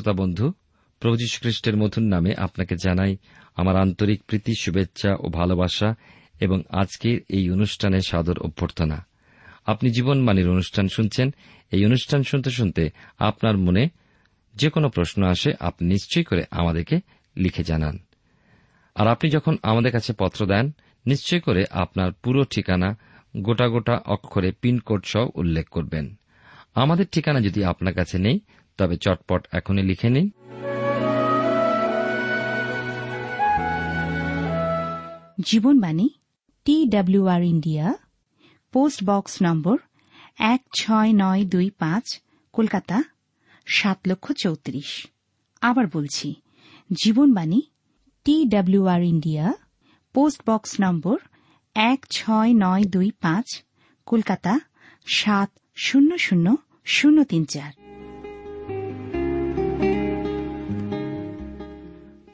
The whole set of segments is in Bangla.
শ্রোতা বন্ধু খ্রিস্টের মধুর নামে আপনাকে জানাই আমার আন্তরিক প্রীতি, শুভেচ্ছা ও ভালোবাসা এবং আজকের এই অনুষ্ঠানে সাদর অভ্যর্থনা। আপনি জীবনবাণীর অনুষ্ঠান শুনছেন। এই অনুষ্ঠান শুনতে শুনতে আপনার মনে যে কোনো প্রশ্ন আসে, আপনি নিশ্চয়ই করে আমাদেরকে লিখে জানান। আর আপনি যখন আমাদের কাছে পত্র দেন নিশ্চয় করে আপনার পুরো ঠিকানা গোটা গোটা অক্ষরে পিনকোড সহ উল্লেখ করবেন। আমাদের ঠিকানা যদি আপনার কাছে নেই তবে চটপট এখনই লিখে নিন। Jibanbani T WR India, post box number এক ছয় নয় দুই পাঁচ, কলকাতা, সাত লক্ষ চৌত্রিশ। আবার বলছি Jibanbani T WR India, post box number এক ছয় নয় দুই পাঁচ, কলকাতা, সাত শূন্য শূন্য শূন্য তিন চার।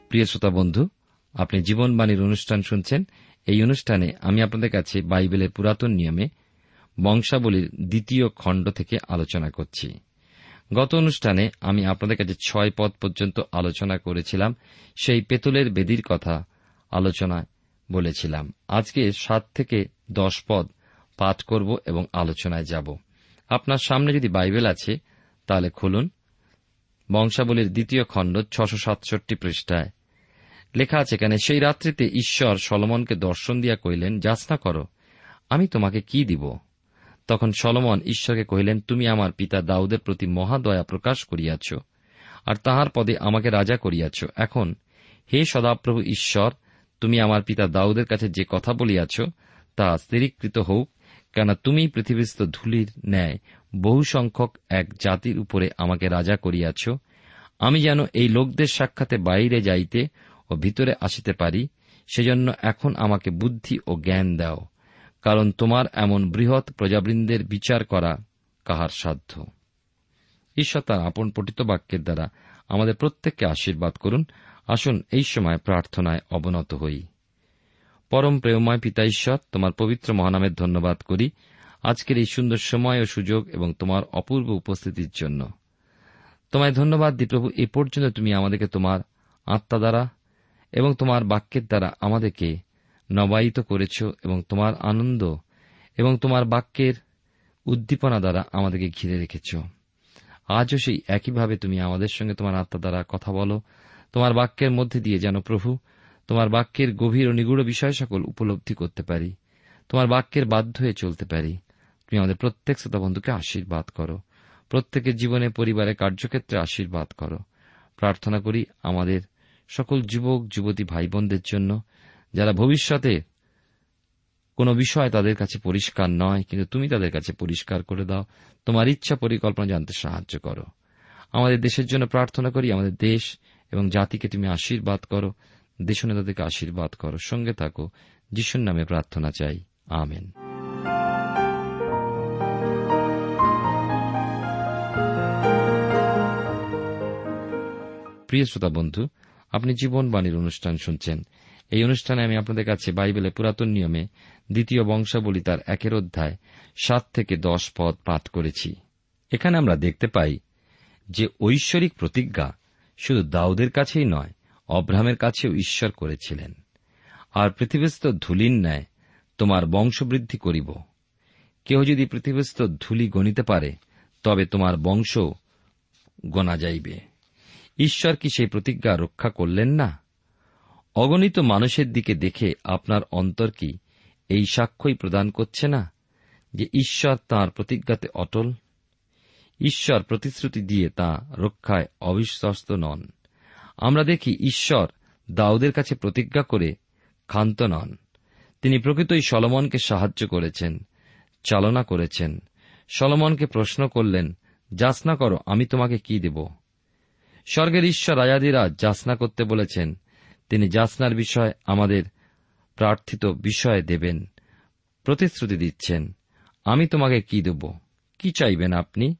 প্রিয় শ্রোতা বন্ধু, আপনি জীবনবাণীর অনুষ্ঠান শুনছেন। এই অনুষ্ঠানে আমি আপনাদের কাছে বাইবেলের পুরাতন নিয়মে বংশাবলীর দ্বিতীয় খণ্ড থেকে আলোচনা করছি। গত অনুষ্ঠানে আমি আপনাদের কাছে ছয় পদ পর্যন্ত আলোচনা করেছিলাম, সেই পেতলের বেদির কথা আলোচনা বলেছিলাম। আজকে সাত থেকে দশ পদ পাঠ করব এবং আলোচনায় যাব। আপনার সামনে যদি বাইবেল আছে, তাহলে খুলুন। বংশাবলীর দ্বিতীয় খণ্ড ছশো সাতষট্টি পৃষ্ঠায়। লেখা আছে এখানে সেই রাত্রিতে ঈশ্বর সলমনকে দর্শন দিয়া কহিলেন, যাচনা করো, আমি তোমাকে কি দিব? তখন সলমন ঈশ্বরকে কহিলেন, তুমি আমার পিতা দাউদের প্রতি মহাদয়া প্রকাশ করিয়াছ, আর তাহার পদে আমাকে রাজা করিয়াছ। এখন হে সদাপ্রভু ঈশ্বর, তুমি আমার পিতা দাউদের কাছে যে কথা বলিয়াছ, তা স্থিরীকৃত হোক কেন তুমি পৃথিবীস্থ ধূলির ন্যায় বহু সংখ্যক এক জাতির উপরে আমাকে রাজা করিয়াছ। আমি যেন এই লোকদের সাক্ষাতে বাইরে যাইতে ও ভিতরে আসিতে পারি, সেজন্য এখন আমাকে বুদ্ধি ও জ্ঞান দাও, কারণ তোমার এমন বৃহৎ প্রজাবৃন্দের বিচার করা কাহার সাধ্য। ঈশ্বর তার আপন পঠিত বাক্যের দ্বারা আমাদের প্রত্যেককে আশীর্বাদ করুন। আসুন এই সময় প্রার্থনায় অবনত হই। পরম প্রেমময় পিতা ঈশ্বর, তোমার পবিত্র মহানামের ধন্যবাদ করি আজকের এই সুন্দর সময় ও সুযোগ এবং তোমার অপূর্ব উপস্থিতির জন্য। তোমায় ধন্যবাদ দি প্রভু, এ পর্যন্ত তুমি আমাদেরকে তোমার আত্মা দ্বারা এবং তোমার বাক্যের দ্বারা আমাদেরকে নবায়িত করেছ এবং তোমার আনন্দ এবং তোমার বাক্যের উদ্দীপনা দ্বারা আমাদেরকে ঘিরে রেখেছ। আজও সেই একইভাবে তুমি আমাদের সঙ্গে তোমার আত্মা দ্বারা কথা বলো। তোমার বাক্যের মধ্যে দিয়ে যেন প্রভু তোমার বাক্যের গভীর ও নিগুড় বিষয় সকল উপলব্ধি করতে পারি। তোমার বাক্যের বাধ্য হয়ে চলতে পারি। তুমি আমাদের প্রত্যেক শ্রোতা বন্ধুকে আশীর্বাদ করো। প্রত্যেকের জীবনে, পরিবারে, কার্যক্ষেত্রে আশীর্বাদ করো। প্রার্থনা করি আমাদের সকল যুবক, যুবতী ভাই বোনদের জন্য, যারা ভবিষ্যতে কোন বিষয় তাদের কাছে পরিষ্কার নয়, কিন্তু তুমি তাদের কাছে পরিষ্কার করে দাও, তোমার ইচ্ছা পরিকল্পনা জানতে সাহায্য করো। আমাদের দেশের জন্য প্রার্থনা করি, আমাদের দেশ এবং জাতিকে তুমি আশীর্বাদ করো, দেশ নেতাদেরকে আশীর্বাদ করো, সঙ্গে থাকো, যিশুর নামে প্রার্থনা চাই, আমেন। প্রিয় শ্রোতা বন্ধু আপনি জীবনবাণীর অনুষ্ঠান শুনছেন। এই অনুষ্ঠানে আমি আপনাদের কাছে বাইবেলের পুরাতন নিয়মে দ্বিতীয় বংশাবলী তার একের অধ্যায় সাত থেকে দশ পদ পাঠ করেছি। এখানে আমরা দেখতে পাই যে ঐশ্বরিক প্রতিজ্ঞা শুধু দাউদের কাছেই নয়, অব্রাহামের কাছেও ঈশ্বর করেছিলেন। আর পৃথিবীস্থ ধুলির ন্যায় তোমার বংশবৃদ্ধি করিব। কেহ যদি পৃথিবীস্থ ধুলি গণিতে পারে, তবে তোমার বংশ গণা যাইবে। ঈশ্বর কি সেই প্রতিজ্ঞা রক্ষা করলেন না? অগণিত মানুষের দিকে দেখে আপনার অন্তর কি এই সাক্ষ্যই প্রদান করছে না যে ঈশ্বর তাঁর প্রতিজ্ঞাতে অটল? ঈশ্বর প্রতিশ্রুতি দিয়ে তা রক্ষায় অবিশ্বস্ত নন। আমরা দেখি ঈশ্বর দাউদের কাছে প্রতিজ্ঞা করে ক্ষান্ত নন। তিনি প্রকৃতই সলমনকে সাহায্য করেছেন, চালনা করেছেন। সলমনকে প্রশ্ন করলেন, যাচনা করো, আমি তোমাকে কি দেব? স্বর্গের ঈশ্বর রাজাদিরাজ যাচনা করতে বলেছেন, তিনি যাচনার বিষয় আমাদের প্রার্থিত বিষয় দেবেন, প্রতিশ্রুতি দিচ্ছেন। আমি তোমাকে কি দেব? কি চাইবেন আপনি?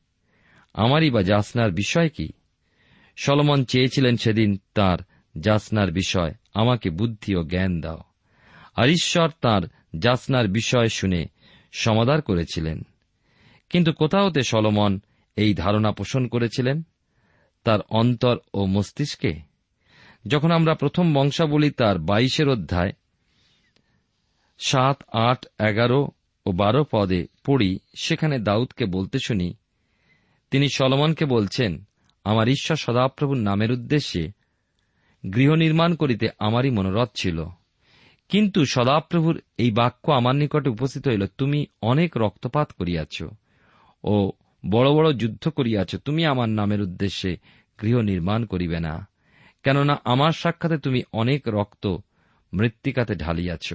আমারই বা যাচনার বিষয় কি? সলমন চেয়েছিলেন সেদিন তার যাচনার বিষয় আমাকে বুদ্ধি ও জ্ঞান দাও। আর ঈশ্বর তাঁর যাচনার বিষয় শুনে সমাদার করেছিলেন। কিন্তু কোথাওতে সলমন এই ধারণা পোষণ করেছিলেন? তার অন্তর ও মস্তিষ্কে? যখন আমরা প্রথম বংশাবলী তার বাইশের অধ্যায় সাত, আট, এগারো ও বারো পদে পড়ি, সেখানে দাউদকে বলতে শুনি, তিনি সলমনকে বলছেন, আমার ঈশ্বর সদাপ্রভুর নামের উদ্দেশ্যে গৃহ নির্মাণ করিতে আমারই মনোরথ ছিল। কিন্তু সদাপ্রভুর এই বাক্য আমার নিকটে উপস্থিত হইল, তুমি অনেক রক্তপাত করিয়াছ। ও বড় বড় যুদ্ধ করিয়াছ, তুমি আমার নামের উদ্দেশ্যে গৃহ নির্মাণ করিবে না। কেননা আমার সাক্ষাতে তুমি অনেক রক্ত মৃত্তিকাতে ঢালিয়াছ।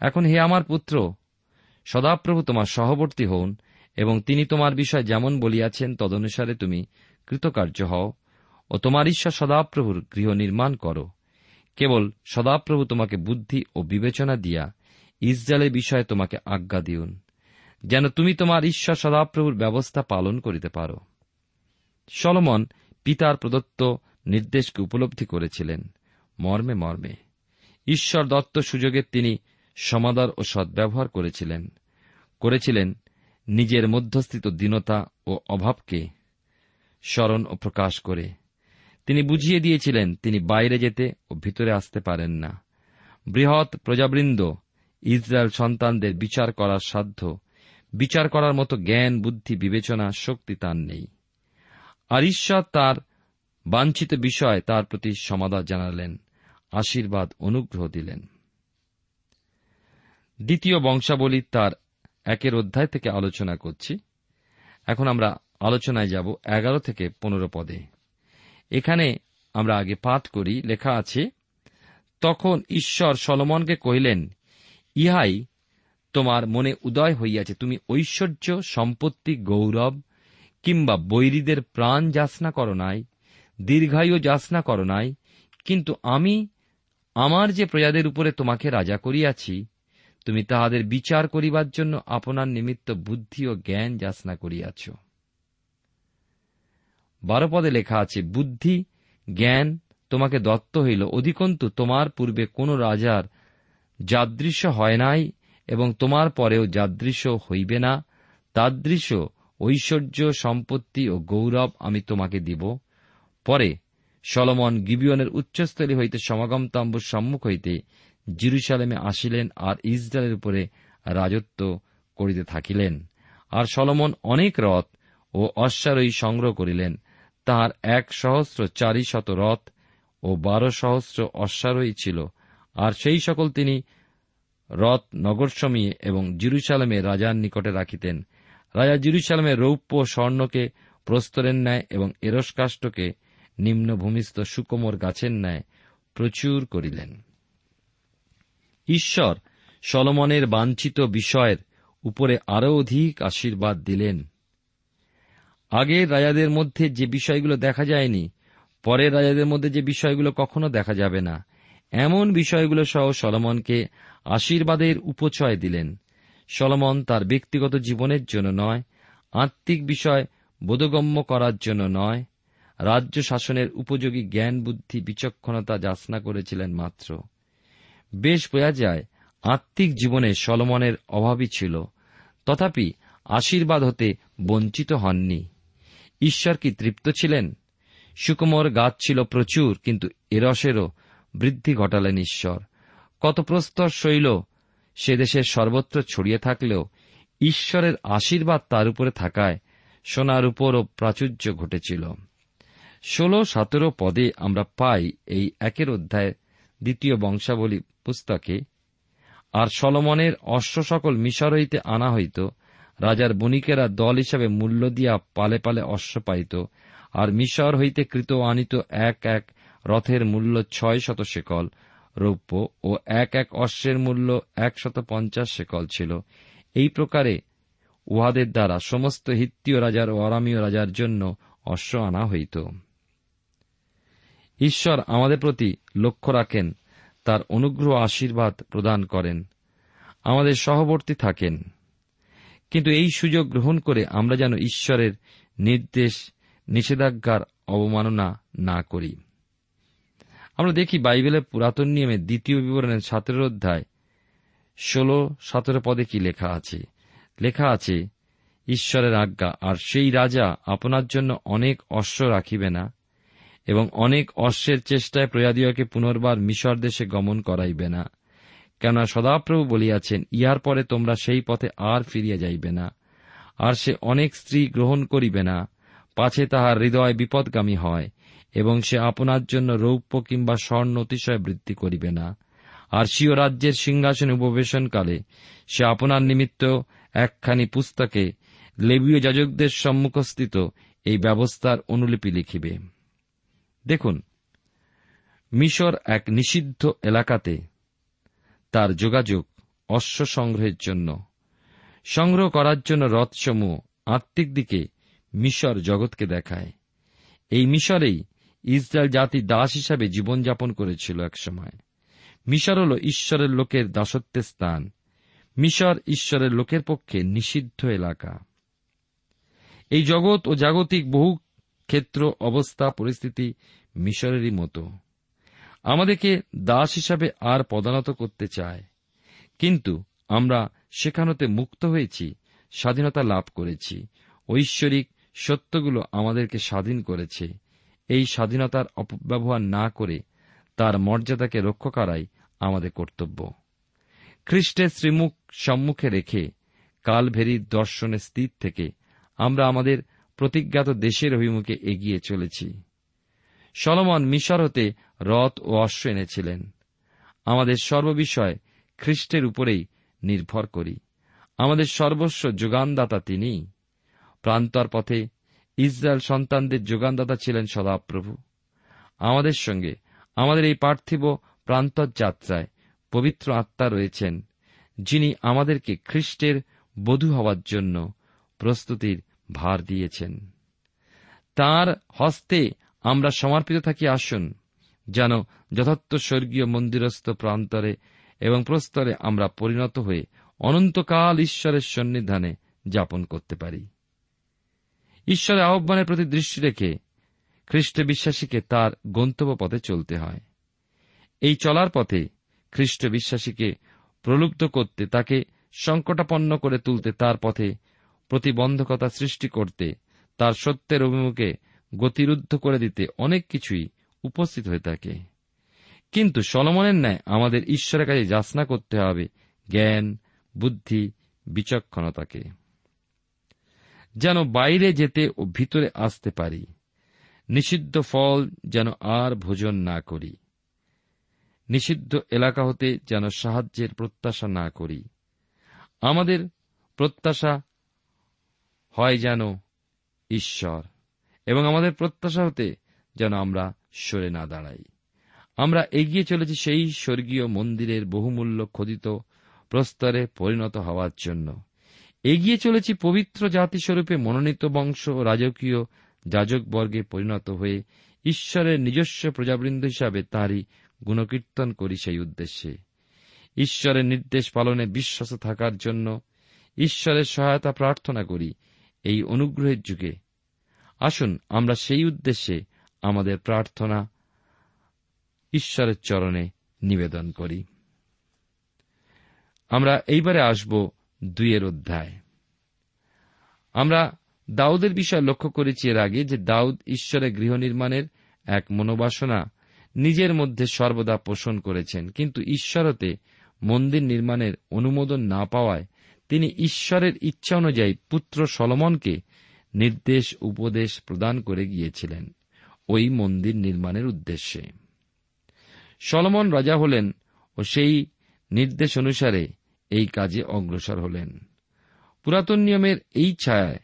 এখন হে আমার পুত্র, সদাপ্রভু তোমার সহবর্তী হন এবং তিনি তোমার বিষয় যেমন বলিয়াছেন তদনুসারে তুমি কৃতকার্য হও ও তোমার ঈশ্বর সদাপ্রভুর গৃহ নির্মাণ করো। কেবল সদাপ্রভু তোমাকে বুদ্ধি ও বিবেচনা দিয়া ইসরায়েলের বিষয়ে তোমাকে আজ্ঞা দিউন। যেন তুমি তোমার ঈশ্বর সদাপ্রভুর ব্যবস্থা পালন করিতে পারো। সলমন পিতার প্রদত্ত নির্দেশকে উপলব্ধি করেছিলেন। মর্মে মর্মে। ঈশ্বর দত্ত সুযোগের তিনি সমাদর ও সদ্ব্যবহার করেছিলেন। করেছিলেন নিজের মধ্যস্থিত দীনতা ও অভাবকে স্মরণ ও প্রকাশ করে। তিনি বুঝিয়ে দিয়েছিলেন, তিনি বাইরে যেতে ও ভিতরে আসতে পারেন না। বৃহৎ প্রজাবৃন্দ ইসরায়েল সন্তানদের বিচার করার সাধ্য বিচার করার মতো জ্ঞান, বুদ্ধি, বিবেচনা, শক্তি তার নেই। আর ঈশ্বর তার বাঞ্ছিত বিষয় তার প্রতি সমাধান জানালেন, আশীর্বাদ, অনুগ্রহ দিলেন। দ্বিতীয় বংশাবলী তার একের অধ্যায় থেকে আলোচনা করছি। এখন আমরা আলোচনায় যাব এগারো থেকে পনেরো পদে। এখানে আমরা আগে পাঠ করি, লেখা আছে, তখন ঈশ্বর সলমনকে কহিলেন, ইহাই তোমার মনে উদয় হইয়াছে, তুমি ঐশ্বর্য, সম্পত্তি, গৌরব, কিংবা বৈরীদের প্রাণ যাচনা করো নাই, দীর্ঘায়ু যাচনা করো নাই, কিন্তু আমি আমার যে প্রজাদের উপরে তোমাকে রাজা করিয়াছি, তুমি তাহাদের বিচার করিবার জন্য আপনার নিমিত্ত বুদ্ধি ও জ্ঞান যাচনা করিয়াছ। বারো পদে লেখা আছে, বুদ্ধি, জ্ঞান তোমাকে দত্ত হইল। অধিকন্তু তোমার পূর্বে কোন রাজার যাদৃশ্য হয় নাই এবং তোমার পরেও যাদৃশ্য হইবে না তাদৃশ্য ঐশ্বর্য, সম্পত্তি ও গৌরব আমি তোমাকে দিব। পরে সলমন গিবিয়নের উচ্চস্থলী হইতে সমাগম তাম্বুর সম্মুখ হইতে জিরুসালেমে আসিলেন আর ইসরায়েলের উপরে রাজত্ব করিতে থাকিলেন। আর সলমন অনেক রথ ও অশ্বারোহী সংগ্রহ করিলেন। তাহার এক সহস্র চারি শত রথ ও বারো সহস্র অশ্বারোহী ছিল। আর সেই সকল তিনি রথ নগরসমীয়ে এবং জিরুসালামে রাজার নিকটে রাখিতেন। রাজা জিরুসালামের রৌপ্য স্বর্ণকে প্রস্তরের ন্যায় এবং এরস্কাষ্টকে নিম্নভূমিস্থ সুকোমর গাছের ন্যায় প্রচুর করিলেন। ঈশ্বর সলমনের বাঞ্ছিত বিষয়ের উপরে আরও অধিক আশীর্বাদ দিলেন। আগের রাজাদের মধ্যে যে বিষয়গুলো দেখা যায়নি, পরের রাজাদের মধ্যে যে বিষয়গুলো কখনো দেখা যাবে না। এমন বিষয়গুলো সহ সলমনকে আশীর্বাদের উপচয় দিলেন। সলমন তার ব্যক্তিগত জীবনের জন্য নয়, আত্মিক বিষয় বোধগম্য করার জন্য নয়, রাজ্য শাসনের উপযোগী জ্ঞান, বুদ্ধি, বিচক্ষণতা যাচনা করেছিলেন মাত্র। বেশ বোঝা যায়, আত্মিক জীবনে সলমনের অভাবই ছিল, তথাপি আশীর্বাদ হতে বঞ্চিত হননি। ঈশ্বর কি তৃপ্ত ছিলেন? সুকুমর গাছ ছিল প্রচুর, কিন্তু এরসেরও বৃদ্ধি ঘটালেন ঈশ্বর। কত প্রস্তর শৈল, সে দেশের সর্বত্র ছড়িয়ে থাকলেও ঈশ্বরের আশীর্বাদ তার উপরে থাকায় সোনার উপরও প্রাচুর্য ঘটেছিল। ষোলো, সতেরো পদে আমরা পাই এই একের অধ্যায় দ্বিতীয় বংশাবলী পুস্তকে, আর সলমনের অশ্ব সকল মিশর হইতে আনা হইত, রাজার বণিকেরা দল হিসাবে মূল্য দিয়া পালে পালে অশ্ব পাইত, আর মিশর হইতে কৃত আনিত এক এক রথের মূল্য ছয় শত শেকল, রৌপ্য ও এক এক অশ্বের মূল্য একশত পঞ্চাশ শেকল ছিল। এই প্রকারে উহাদের দ্বারা সমস্ত হিত্তীয় রাজার ও অরামীয় রাজার জন্য অশ্ব আনা হইত। ঈশ্বর আমাদের প্রতি লক্ষ্য রাখেন, তার অনুগ্রহ আশীর্বাদ প্রদান করেন, আমাদের সহবর্তী থাকেন। কিন্তু এই সুযোগ গ্রহণ করে আমরা যেন ঈশ্বরের নির্দেশ, নিষেধাজ্ঞার অবমাননা না করি। আমরা দেখি বাইবেলের পুরাতন নিয়মে দ্বিতীয় বিবরণের সতেরো অধ্যায়, ষোলো, সতেরো পদে কি লেখা আছে? লেখা আছে, ঈশ্বরের আজ্ঞা, আর সেই রাজা আপনার জন্য অনেক অশ্ব রাখিবে না, এবং অনেক অশ্বের চেষ্টায় প্রয়াদীয়কে পুনর্বার মিশর দেশে গমন করাইবে না। কেননা সদাপ্রভু বলিয়াছেন, ইহার পরে তোমরা সেই পথে আর ফিরিয়া যাইবে না, আর সে অনেক স্ত্রী গ্রহণ করিবে না, পাছে তাহার হৃদয় বিপদগামী হয় এবং সে আপনার জন্য রৌপ্য কিংবা স্বর্ণ অতিশয় বৃদ্ধি করিবে না। আর স্বীয় রাজ্যের সিংহাসনে উপবেশনকালে সে আপনার নিমিত্ত একখানি পুস্তকে লেবীয় যাজকদের সম্মুখস্থিত এই ব্যবস্থার অনুলিপি লিখিবে। দেখুন, মিশর এক নিষিদ্ধ এলাকাতে তার যোগাযোগ অশ্ব সংগ্রহের জন্য, সংগ্রহ করার জন্য রথসমূহ আত্মিক দিকে মিশর জগৎকে দেখায়। এই মিশরেই ইসরায়েল জাতি দাস হিসাবে জীবনযাপন করেছিল একসময় মিশর হল ঈশ্বরের লোকের দাসত্বের স্থান। মিশর ঈশ্বরের লোকের পক্ষে নিষিদ্ধ এলাকা। এই জগৎ ও জাগতিক বহু ক্ষেত্র, অবস্থা, পরিস্থিতি মিশরেরই মতো। আমাদেরকে দাস হিসাবে আর পদানত করতে চায়। কিন্তু আমরা সেখানতে মুক্ত হয়েছি, স্বাধীনতা লাভ করেছি। ঐশ্বরিক সত্যগুলো আমাদেরকে স্বাধীন করেছে। এই স্বাধীনতার অপব্যবহার না করে তার মর্যাদাকে রক্ষা করাই আমাদের কর্তব্য। খ্রিস্টের শ্রীমুখ সম্মুখে রেখে কালভেরির দর্শনের স্থির থেকে আমরা আমাদের প্রতিজ্ঞাত দেশের অভিমুখে এগিয়ে চলেছি। সলমন মিশর হতে রথ ও অশ্ব এনেছিলেন। আমাদের সর্ববিষয় খ্রিস্টের উপরেই নির্ভর করি। আমাদের সর্বস্ব যোগানদাতা তিনি প্রান্তর পথে ইসরায়েল সন্তানদের যোগানদাতা ছিলেন সদাপ্রভু। আমাদের সঙ্গে আমাদের এই পার্থিব প্রান্তর যাত্রায় পবিত্র আত্মা রয়েছেন, যিনি আমাদেরকে খ্রিস্টের বধূ হওয়ার জন্য প্রস্তুতির ভার দিয়েছেন। তার হস্তে আমরা সমর্পিত থাকি, আসুন, যেন যথার্থ স্বর্গীয় মন্দিরস্থ প্রান্তরে এবং প্রস্তরে আমরা পরিণত হয়ে অনন্তকাল ঈশ্বরের সন্নিধানে যাপন করতে পারি। ঈশ্বরের আহ্বানের প্রতি দৃষ্টি রেখে খ্রিস্ট বিশ্বাসীকে তার গন্তব্য পথে চলতে হয়। এই চলার পথে খ্রিস্ট বিশ্বাসীকে প্রলুব্ধ করতে, তাকে সংকটাপন্ন করে তুলতে, তার পথে প্রতিবন্ধকতা সৃষ্টি করতে, তার সত্যের অভিমুখে গতিরুদ্ধ করে দিতে অনেক কিছুই উপস্থিত হয়ে থাকে। কিন্তু সলমনের ন্যায় আমাদের ঈশ্বরের কাছে যাচনা করতে হবে জ্ঞান, বুদ্ধি, বিচক্ষণতাকে। যেন বাইরে যেতে ও ভিতরে আসতে পারি। নিষিদ্ধ ফল যেন আর ভোজন না করি। নিষিদ্ধ এলাকা হতে যেন সাহায্যের প্রত্যাশা না করি। আমাদের প্রত্যাশা হয় যেন ঈশ্বর, এবং আমাদের প্রত্যাশা হতে যেন আমরা সরে না দাঁড়াই। আমরা এগিয়ে চলেছি সেই স্বর্গীয় মন্দিরের বহুমূল্য খোদিত প্রস্তরে পরিণত হওয়ার জন্য। এগিয়ে চলেছি পবিত্র জাতিস্বরূপে মনোনীত বংশ ও রাজকীয় যাজকবর্গে পরিণত হয়ে ঈশ্বরের নিজস্ব প্রজাবৃন্দ হিসাবে তাঁরই গুণকীর্তন করি সেই উদ্দেশ্যে। ঈশ্বরের নির্দেশ পালনে বিশ্বাস থাকার জন্য ঈশ্বরের সহায়তা প্রার্থনা করি এই অনুগ্রহের যুগে। আসুন আমরা সেই উদ্দেশ্যে আমাদের প্রার্থনা ঈশ্বরের চরণে নিবেদন করি। আমরা এইবারে আসব দুইয়ের অধ্যায়। আমরা দাউদের বিষয় লক্ষ্য করেছি এর আগে যে দাউদ ঈশ্বরের গৃহ নির্মাণের এক মনোবাসনা নিজের মধ্যে সর্বদা পোষণ করেছেন। কিন্তু ঈশ্বরতে মন্দির নির্মাণের অনুমোদন না পাওয়ায় তিনি ঈশ্বরের ইচ্ছা অনুযায়ী পুত্র সলমনকে নির্দেশ, উপদেশ প্রদান করে গিয়েছিলেন ওই মন্দির নির্মাণের উদ্দেশ্যে। সলমন রাজা হলেন ও সেই নির্দেশ অনুসারে এই কাজে অগ্রসর হলেন। পুরাতন নিয়মের এই ছায়ায়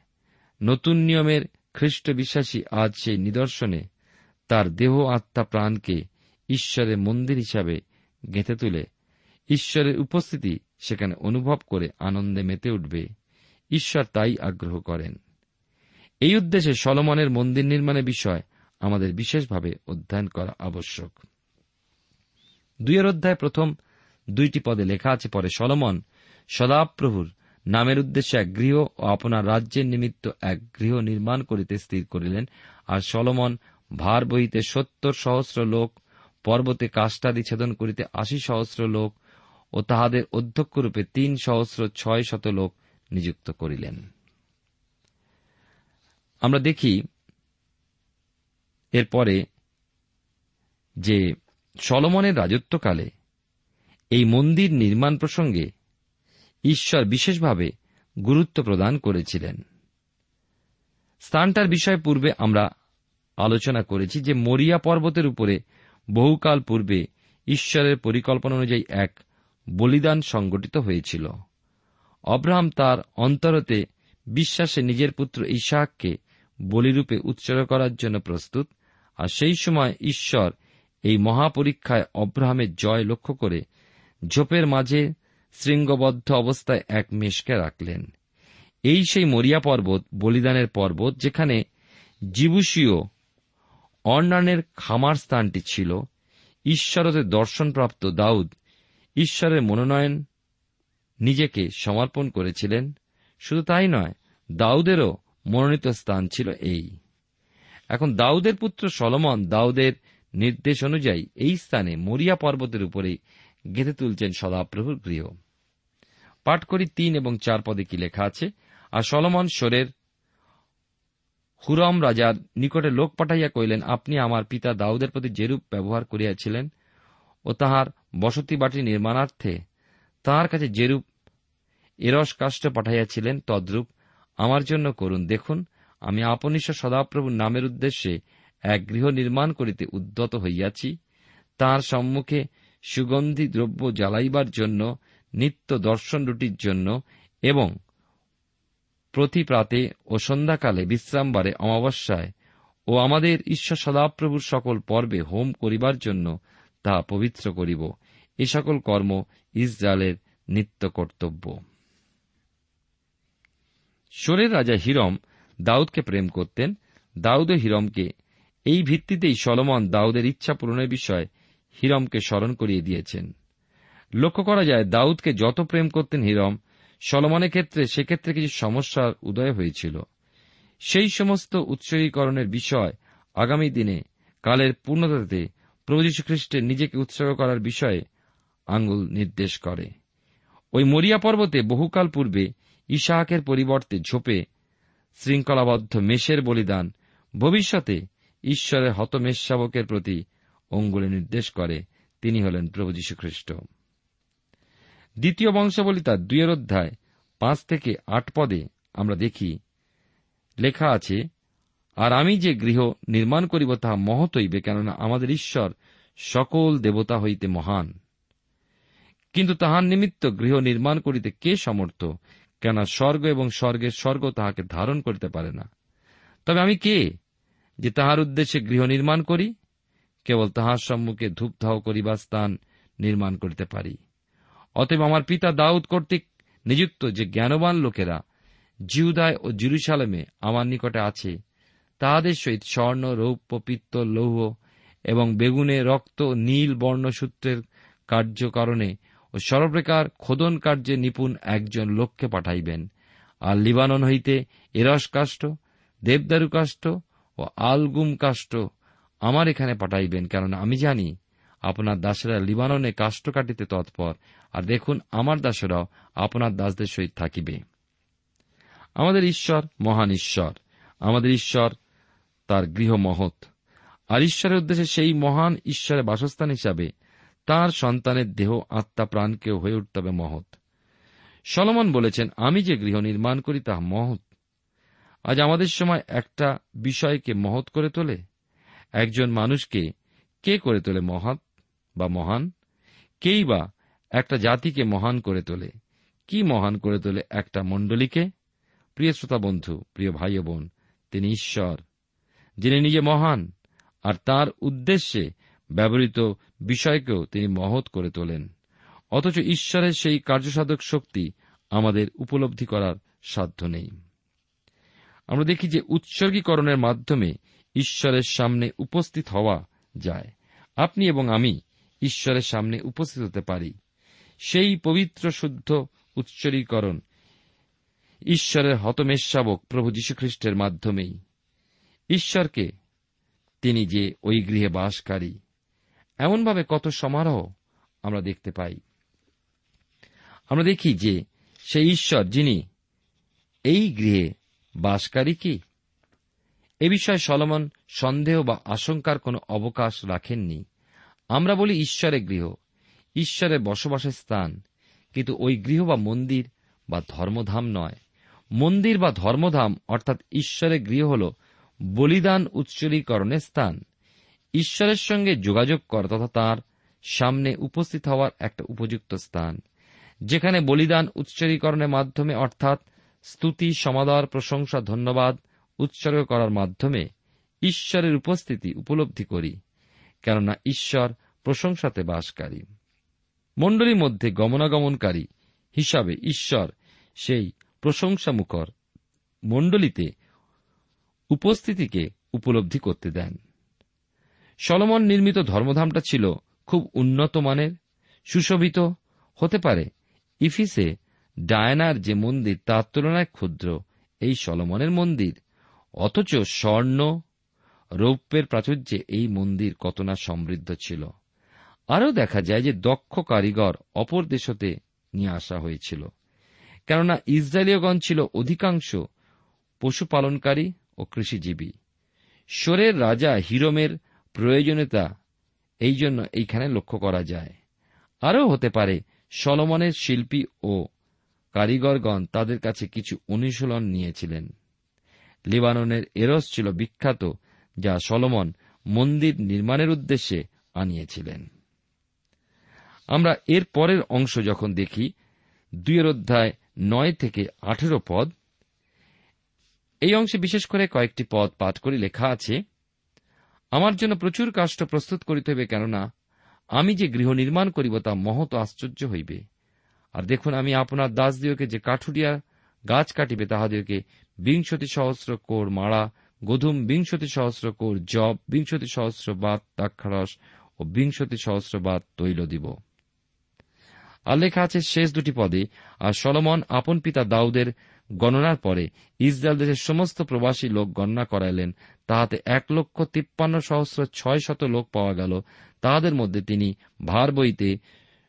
নতুন নিয়মের খ্রিস্ট বিশ্বাসী আজ সেই নিদর্শনে তার দেহ আত্মা প্রাণকে ঈশ্বরের মন্দির হিসাবে গেঁথে তুলে, ঈশ্বরের উপস্থিতি সেখানে অনুভব করে আনন্দে মেতে উঠবে। ঈশ্বর তাই আগ্রহ করেন। এই উদ্দেশ্যে সলমনের মন্দির নির্মাণের বিষয় আমাদের বিশেষভাবে অধ্যয়ন করা আবশ্যক। দুইয়ের অধ্যায় প্রথম দুইটি পদে লেখা আছে, পরে সলমন, সদাপ্রভুর নামের উদ্দেশ্যে এক গৃহ ও আপনার রাজ্যের নিমিত্ত এক গৃহ নির্মাণ করিতে স্থির করিলেন। আর সলমন, ভার বহিতে সত্তর সহস্র লোক, পর্বতে কাষ্টাদি ছেদন করিতে আশি সহস্র লোক ও তাহাদের অধ্যক্ষরূপে তিন সহস্র ছয় শত লোক নিযুক্ত করিলেন। আমরা দেখি এরপরে যে সলমনের রাজত্বকালে এই মন্দির নির্মাণ প্রসঙ্গে ঈশ্বর বিশেষভাবে গুরুত্ব প্রদান করেছিলেন। স্থানটার বিষয়ে পূর্বে আমরা আলোচনা করেছি যে মরিয়া পর্বতের উপরে বহুকাল পূর্বে ঈশ্বরের পরিকল্পনা অনুযায়ী এক বলিদান সংগঠিত হয়েছিল। অব্রাহাম তার অন্তরতে বিশ্বাসে নিজের পুত্র ইশাককে বলিরূপে উৎসর্গ করার জন্য প্রস্তুত, আর সেই সময় ঈশ্বর এই মহাপরীক্ষায় অব্রাহামের জয় লক্ষ্য করে ঝোপের মাঝে শৃঙ্গবদ্ধ অবস্থায় এক মেষকে রাখলেন। এই সেই মরিয়া পর্বত, বলিদানের পর্বত, যেখানে জিবুসীয় অর্ণানের খামার স্থানটি ছিল। ঈশ্বরতে দর্শনপ্রাপ্ত দাউদ ঈশ্বরের মনোনয়ন নিজেকে সমর্পণ করেছিলেন। শুধু তাই নয়, দাউদেরও মনোনীত স্থান ছিল এই। এখন দাউদের পুত্র সলমন দাউদের নির্দেশ অনুযায়ী এই স্থানে মরিয়া পর্বতের উপরেই গেঁথে তুলছেন সদাপ্রভুর গৃহ। পাঠ করি তিন এবং চার পদে কি লেখা আছে? আর সলমন সোরের, হুরম রাজার নিকটে লোক পাঠাইয়া কইলেন আপনি আমার পিতা দাউদের প্রতি যেরূপ ব্যবহার করিয়াছিলেন ও তাহার বসতি বাটি নির্মাণার্থে তাহার কাছে যেরূপ এরস কাষ্ট পাঠাইয়াছিলেন, তদ্রূপ আমার জন্য করুন। দেখুন, আমি আপনিশ সদাপ্রভুর নামের উদ্দেশ্যে এক গৃহ নির্মাণ করিতে উদ্যত হইয়াছি। তাঁর সম্মুখে সুগন্ধি দ্রব্য জ্বালাইবার জন্য, নিত্য দর্শন রুটির জন্য এবং প্রতি প্রাতে ও সন্ধ্যাকালে বিশ্রামবারে অমাবস্যায় ও আমাদের ঈশ্বর সদাপ্রভুর সকল পর্বে হোম করিবার জন্য তাহা পবিত্র করিব। এ সকল কর্ম ইসরায়েলের নিত্য কর্তব্য। সোরের রাজা হিরম দাউদকে প্রেম করতেন। দাউদ হিরমকে এই ভিত্তিতেই সলমন দাউদের ইচ্ছা পূরণের বিষয়ে হিরমকে স্মরণ করিয়ে দিয়েছেন। লক্ষ্য করা যায়, দাউদকে যত প্রেম করতেন হিরম, সলমনের ক্ষেত্রে, সেক্ষেত্রে কিছু সমস্যার উদয় হয়েছিল। সেই সমস্ত উৎসর্গীকরণের বিষয় আগামী দিনে, কালের পূর্ণতাতে প্রভু খ্রিস্টের নিজেকে উৎসর্গ করার বিষয়ে আঙ্গুল নির্দেশ করে। ওই মরিয়া পর্বতে বহুকাল পূর্বে ইশাহাকের পরিবর্তে ঝোপে শৃঙ্খলাবদ্ধ মেষের বলিদান, ভবিষ্যতে ঈশ্বরের হতমেষ শাবকের প্রতি অঙ্গুলে নির্দেশ করে, তিনি হলেন প্রভু যীশু খ্রিস্ট দ্বিতীয় বংশাবলী তার দুইয়ের অধ্যায় পাঁচ থেকে আট পদে আমরা দেখি, লেখা আছে, আর আমি যে গৃহ নির্মাণ করিব তাহা মহৎ হইবে, কেননা আমাদের ঈশ্বর সকল দেবতা হইতে মহান। কিন্তু তাহার নিমিত্ত গৃহ নির্মাণ করিতে কে সমর্থ কেন স্বর্গ এবং স্বর্গের স্বর্গ তাহাকে ধারণ করিতে পারে না। তবে আমি কে যে তাহার উদ্দেশ্যে গৃহ নির্মাণ করি? কেবল তাহার সম্মুখে ধূপধাও করিবার স্থান নির্মাণ করিতে পারি। অতএব আমার পিতা দাউদ কর্তৃক নিযুক্ত যে জ্ঞানবান লোকেরা জিউদায় ও জিরুসালামে আমার নিকটে আছে, তাহাদের সহিত স্বর্ণ, রৌপ্য পিত্তল লৌহ এবং বেগুনে রক্ত, নীল বর্ণসূত্রের কার্য কারণে ও সর্বপ্রকার খোদন কার্যে নিপুণ একজন লোককে পাঠাইবেন। আর লিবানন হইতে এরস কাষ্ঠ দেবদারু কাষ্ঠ ও আলগুম কাষ্ঠ আমার এখানে পাঠাইবেন কেননা আমি জানি আপনার দাসেরা লিবাননে কাষ্ঠ কাটিতে তৎপর, আর দেখুন আমার দাসেরাও আপনার দাসদের সহিত থাকিবে। আমাদের ঈশ্বর মহান ঈশ্বর, আমাদের ঈশ্বর তার গৃহ মহৎ আর ঈশ্বরের উদ্দেশ্যে সেই মহান ঈশ্বরের বাসস্থান হিসাবে তার সন্তানের দেহ, আত্মা, প্রাণকেও হয়ে উঠতে হবে মহৎ। সলমন বলেছেন, আমি যে গৃহ নির্মাণ করি, তা মহৎ। আজ আমাদের সময় একটা বিষয়কে মহৎ করে তোলে একজন মানুষকে কে করে তোলে, মহৎ বা মহান? কেই বা একটা জাতিকে মহান করে তোলে? কি মহান করে তোলে একটা মণ্ডলীকে? প্রিয় শ্রোতা বন্ধু, প্রিয় ভাই বোন, তিনি ঈশ্বর, যিনি নিজে মহান, আর তার উদ্দেশ্যে ব্যবহৃত বিষয়কেও তিনি মহৎ করে তোলেন। অথচ ঈশ্বরের সেই কার্যসাধক শক্তি আমাদের উপলব্ধি করার সাধ্য নেই। আমরা দেখি যে উৎসর্গীকরণের মাধ্যমে ঈশ্বরের সামনে উপস্থিত হওয়া যায়। আপনি এবং আমি ঈশ্বরের সামনে উপস্থিত হতে পারি। সেই পবিত্র শুদ্ধ উৎসর্গীকরণ ঈশ্বরের হতমেশাবক প্রভু যীশুখ্রিস্টের মাধ্যমেই। ঈশ্বরকে তিনি যে ওই গৃহে বাসকারী, এমনভাবে কত সমারোহ আমরা দেখতে পাই। আমরা দেখি যে সেই ঈশ্বর যিনি এই গৃহে বাসকারী কি? এ বিষয়ে সলমন সন্দেহ বা আশঙ্কার কোনো অবকাশ রাখেননি। আমরা বলি ঈশ্বরের গৃহ। ঈশ্বরের বসবাসের স্থান। কিন্তু ওই গৃহ বা মন্দির বা ধর্মধাম নয়। মন্দির বা ধর্মধাম অর্থাৎ ঈশ্বরের গৃহ হল বলিদান উৎসর্গীকরণের স্থান। ঈশ্বরের সঙ্গে যোগাযোগ করা তথা তাঁর সামনে উপস্থিত হওয়ার একটা উপযুক্ত স্থান, যেখানে বলিদান উৎসর্গীকরণের মাধ্যমে অর্থাৎ স্তুতি, সমাদর, প্রশংসা, ধন্যবাদ উৎসর্গ করার মাধ্যমে ঈশ্বরের উপস্থিতি উপলব্ধি করি, কেননা ঈশ্বর প্রশংসাতে বাসকারী। মণ্ডলীর মধ্যে গমনাগমনকারী হিসাবে ঈশ্বর সেই প্রশংসামুখর মণ্ডলীতে উপস্থিতিকে উপলব্ধি করতে দেন। সলমন নির্মিত ধর্মধামটা ছিল খুব উন্নত মানের, সুশোভিত, হতে পারে ইফিসে ডায়নার যে মন্দির তার তুলনায় ক্ষুদ্র, এই সলমনের মন্দির অথচ স্বর্ণ, রৌপ্যের প্রাচুর্যে এই মন্দির কত না সমৃদ্ধ ছিল। আরও দেখা যায় যে দক্ষ কারিগর অপর দেশতে নিয়ে আসা হয়েছিল। কেননা ইসরায়েলীয়গণ ছিল অধিকাংশ পশুপালনকারী ও কৃষিজীবী। সোরের রাজা হিরমের প্রয়োজনীয়তা এই জন্য এইখানে লক্ষ্য করা যায়। আরও হতে পারে, সলমনের শিল্পী ও কারিগরগণ তাদের কাছে কিছু অনুশীলন নিয়েছিলেন। লিবাননের এরস ছিল বিখ্যাত, যা সলমন মন্দির নির্মাণের উদ্দেশ্যে আনিয়েছিলেন। আমরা এর পরের অংশ যখন দেখি দুইয়ের অধ্যায় নয় থেকে আঠেরো পদ, এই অংশে বিশেষ করে কয়েকটি পদ পাঠ করে লেখা আছে, আমার জন্য প্রচুর কাষ্ট প্রস্তুত করিতে হইবে কেননা, আমি যে গৃহ নির্মাণ করিব তা মহৎ আশ্চর্য হইবে। আর দেখুন, আমি আপনার দাস দাসদিওকে যে কাঠুরিয়া গাছ কাটিবে তাহাদেরকে বিংশতি সহস্র কোর মারা গধুম বিংশতি সহস্র কোর জব, বিংশতি সহস্র বাত দাক্ষারস ও বিংশতি সহস্র বাত তৈল দিব। আর লেখা আছে শেষ দুটি পদে, আর সলমন আপন পিতা দাউদের গণনার পরে ইসরায়েল দেশের সমস্ত প্রবাসী লোক গণনা করাইলেন। তাহাতে এক লক্ষ তিপ্পান্ন সহস্র ছয় শত লোক পাওয়া গেল। তাহাদের মধ্যে তিনি ভার বইতে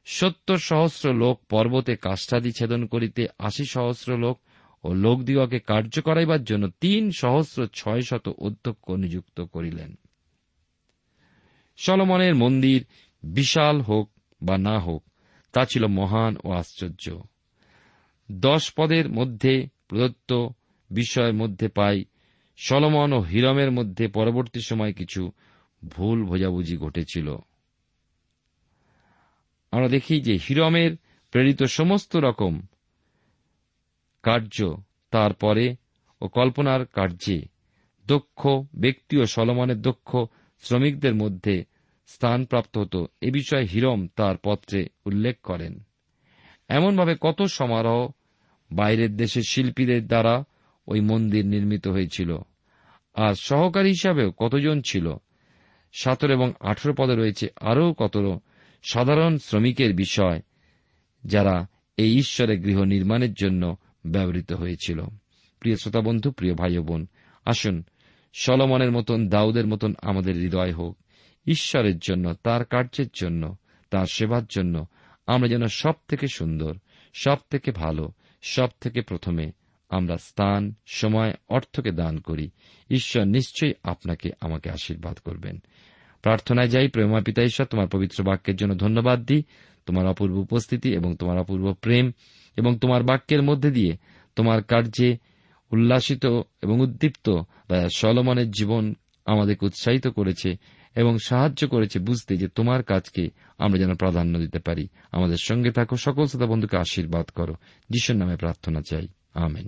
সত্তর সহস্র লোক পর্বতে কাষ্ঠাদি ছেদন করিতে আশি সহস্র লোক ও লোকদিগকে কার্য করাইবার জন্য তিন সহস্র ছয় শত অধ্যক্ষ নিযুক্ত করিলেন। সলমনের মন্দির বিশাল হোক বা না হোক, তা ছিল মহান ও আশ্চর্য। দশ পদের মধ্যে প্রদত্ত বিষয়ের মধ্যে পাই সলমন ও হিরমের মধ্যে পরবর্তী সময় কিছু ভুল বোঝাবুঝি ঘটেছিল। আমরা দেখি যে হিরমের প্রেরিত সমস্ত রকম কার্য তারপরে ও কল্পনার কার্যে দক্ষ ব্যক্তি ও সলমনের দক্ষ শ্রমিকদের মধ্যে স্থানপ্রাপ্ত হতো। এ বিষয়ে হিরম তার পত্রে উল্লেখ করেন। এমনভাবে কত সমারোহ বাইরের দেশের শিল্পীদের দ্বারা ওই মন্দির নির্মিত হয়েছিল। আর সহকারী হিসাবেও কতজন ছিল? সতেরো এবং আঠেরো পদে রয়েছে আরও কত সাধারণ শ্রমিকের বিষয় যারা এই ঈশ্বরের গৃহ নির্মাণের জন্য ব্যবহৃত হয়েছিল। প্রিয় শ্রোতা বন্ধু, প্রিয় ভাই বোন, আসুন সলমনের মতন, দাউদের মতন আমাদের হৃদয় হোক। ঈশ্বরের জন্য, তার কার্যের জন্য, তার সেবার জন্য আমরা যেন সব থেকে সুন্দর সব থেকে ভালো সব থেকে প্রথমে আমরা স্থান, সময়, অর্থকে দান করি। ঈশ্বর নিশ্চয়ই আপনাকে আমাকে আশীর্বাদ করবেন। প্রার্থনায় যাই, প্রেমা পিতা ঈশ্বর, তোমার পবিত্র বাক্যের জন্য ধন্যবাদ দিই। তোমার অপূর্ব উপস্থিতি এবং তোমার অপূর্ব প্রেম এবং তোমার বাক্যের মধ্যে দিয়ে তোমার কার্যে উল্লাসিত এবং উদ্দীপ্ত রাজা সলমনের জীবন আমাদেরকে উৎসাহিত করেছে এবং সাহায্য করেছে বুঝতে যে তোমার কাজকে আমরা যেন প্রাধান্য দিতে পারি। আমাদের সঙ্গে থাকো, সকল শ্রোতা বন্ধুকে আশীর্বাদ করো। যিশুর নামে প্রার্থনা চাই। আমেন।